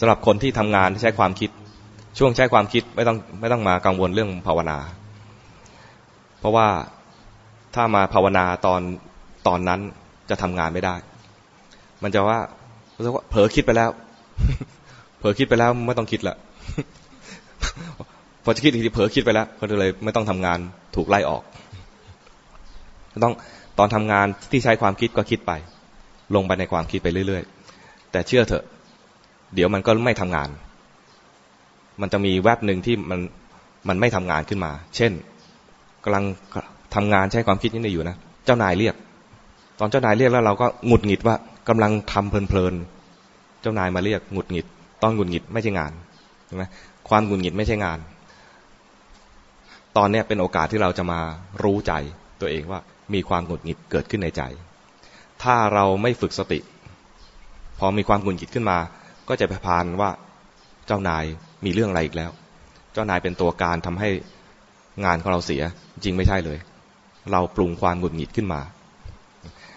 สำหรับคนที่ทำงานที่ใช้ความคิด ช่วงใช้ความคิดไม่ต้องไม่ต้องมากังวลเรื่องภาวนา เพราะว่าถ้ามาภาวนาตอนตอนนั้นจะทำงานไม่ได้ มันจะว่าเผลอคิดไปแล้ว เผลอคิดไปแล้วไม่ต้องคิดละพอจะคิดอีกทีเผลอคิดไปแล้วก็เลยไม่ต้องทำงานถูกไล่ออกต้องตอนทำงานที่ใช้ความคิดก็คิดไป ลงไปในความคิดไปเรื่อย ๆ แต่เชื่อเถอะ เดี๋ยวมันก็ไม่ทำงาน มันจะมีแวบหนึ่งที่มันมันไม่ทำงานขึ้นมา เช่นกำลังทำงานใช้ความคิดนี่อยู่นะ เจ้านายเรียก ตอนเจ้านายเรียกแล้วเราก็หงุดหงิดว่ากำลังทำเพลินๆ เจ้านายมาเรียกหงุดหงิด ตอนหงุดหงิดไม่ใช่งานใช่ไหมความหงุดหงิดไม่ใช่งาน ตอนนี้เป็นโอกาสที่เราจะมารู้ใจตัวเองว่ามีความหงุดหงิดเกิดขึ้นในใจ ถ้าเราไม่ฝึกสติ พอมีความหงุดหงิดขึ้นมา ก็จะไปพานว่าเจ้านายมีเรื่องอะไรอีกแล้ว เจ้านายเป็นตัวการทำให้งานของเราเสียจริงไม่ใช่เลย เราปรุงความหงุดหงิดขึ้นมา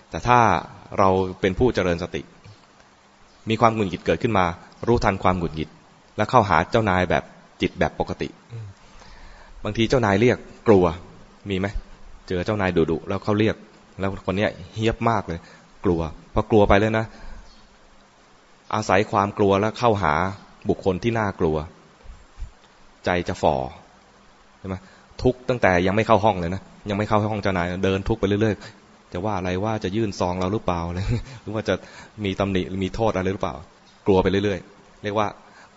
แต่ถ้าเราเป็นผู้เจริญสติ มีความหงุดหงิดเกิดขึ้นมา รู้ทันความหงุดหงิด แล้วเข้าหาเจ้านายแบบจิตแบบปกติ บางทีเจ้านายเรียกกลัวมีไหมเจอเจ้านายดุดุแล้วเขาเรียก แล้วคนนี้เฮี้ยบมากเลย กลัวพอกลัวไปเลยนะ อาศัยความกลัวแล้วเข้าหาบุคคลที่น่ากลัว ใจจะฝ่อใช่ไหมทุกตั้งแต่ยังไม่เข้าห้องเลยนะยังไม่เข้าห้องเจ้านายเดินทุกไปเรื่อยๆ จะว่าอะไรว่าจะยื่นซองเราหรือเปล่าเลยหรือว่าจะมีตำหนิมีโทษอะไรหรือเปล่า กลัวไปเรื่อยๆ เรียกว่า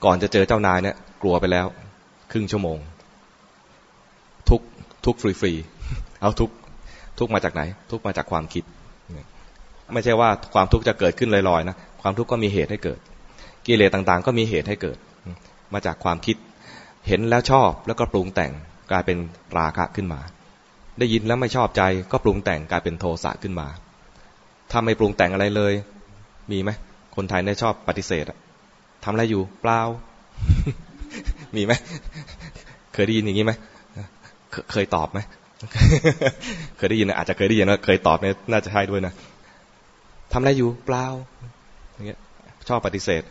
ก่อนจะเจอเจ้านายเนี่ยกลัวไปแล้ว ครึ่งชั่วโมง ทุกทุกฟรีๆเอาทุกทุกมาจากไหน ทุกมาจากความคิด ไม่ใช่ว่าความทุกข์จะเกิดขึ้นลอยๆนะ ความทุกข์ก็มีเหตุให้เกิด กิเลสต่างๆ ก็มีเหตุให้เกิด มาจากความคิด เห็นแล้วชอบแล้วก็ปรุงแต่งกลายเป็นราคะขึ้นมา ได้ยินแล้วไม่ชอบใจก็ปรุงแต่งกลายเป็นโทสะขึ้นมาถ้าไม่ปรุงแต่งอะไรเลย มีไหมคนไทยได้ชอบปฏิเสธทำอะไรอยู่เปล่า มีไหมเคยได้ยินอย่างนี้ไหมเคยตอบไหมเคยได้ยินอาจจะเคยได้ยินว่าเคยตอบเนี่ยน่าจะใช่ด้วยนะทำอะไรอยู่เปล่า อย่างเงี้ยชอบปฏิเสธ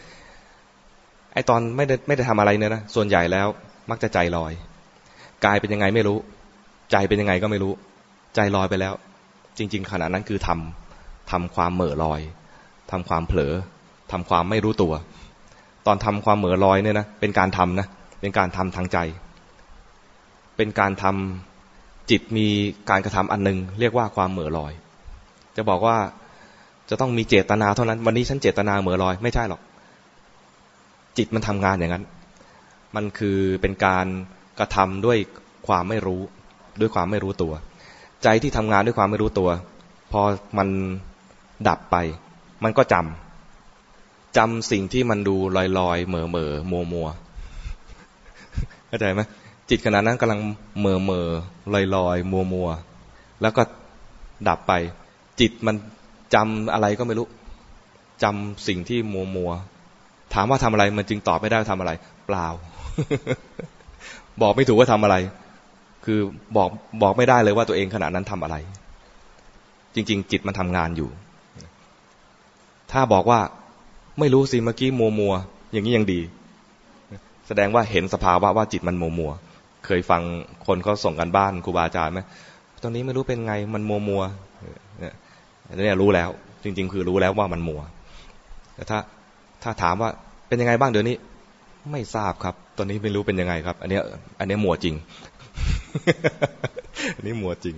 ไอตอนไม่ได้ไม่ได้ทำอะไรเนี่ยนะส่วนใหญ่แล้ว มักจะใจลอย กายเป็นยังไงไม่รู้ ใจเป็นยังไงก็ไม่รู้ ใจลอยไปแล้ว จริง ๆ ขณะนั้นคือทำทำความเหม่อลอยทำความเผลอทำความไม่รู้ตัว ตอนทำความเหม่อลอยเนี่ยนะเป็นการทำนะเป็นการทำทางใจ เป็นการทำจิตมีการกระทำอันหนึ่งเรียกว่าความเหม่อลอย จะบอกว่า จะต้องมีเจตนาเท่านั้น วันนี้ฉันเจตนาเหม่อลอย ไม่ใช่หรอก จิตมันทำงานอย่างนั้น มันคือเป็นการกระทำด้วยความไม่รู้ ด้วยความไม่รู้ตัว ใจที่ทำงานด้วยความไม่รู้ตัว พอมันดับไป มันก็จำจำสิ่งที่มันดูลอยลอยเหม่อเหม่อมัวมัวเข้าใจไหมจิตขณะนั้นกำลังเหม่อเมื่อลอยลอยมัวมัวแล้วก็ดับไป จิตมัน จำอะไรก็ไม่รู้จำสิ่งที่มัวมัวถามว่าทำอะไรมันจึงตอบไม่ได้ว่าทำอะไร เปล่า บอกไม่ถูกว่าทำอะไร คือบอกบอกไม่ได้เลยว่าตัวเองขณะนั้นทำอะไร จริง ๆ จิตมันทำงานอยู่ ถ้าบอกว่าไม่รู้สิเมื่อกี้มัวมัวอย่างนี้ยังดี แสดงว่าเห็นสภาวะว่าจิตมันมัวมัวเคยฟังคนเขาส่งกันบ้านครูบาอาจารย์ไหมตอนนี้ไม่รู้เป็นไงมันมัวมัว อันนี้รู้แล้ว จริง ๆ คือรู้แล้วว่ามันมัว แต่ถ้าถ้าถามว่าเป็นยังไงบ้างเดี๋ยวนี้ ไม่ทราบครับ ตอนนี้ไม่รู้เป็นยังไงครับ อันนี้อันนี้มัวจริง อันนี้มัวจริง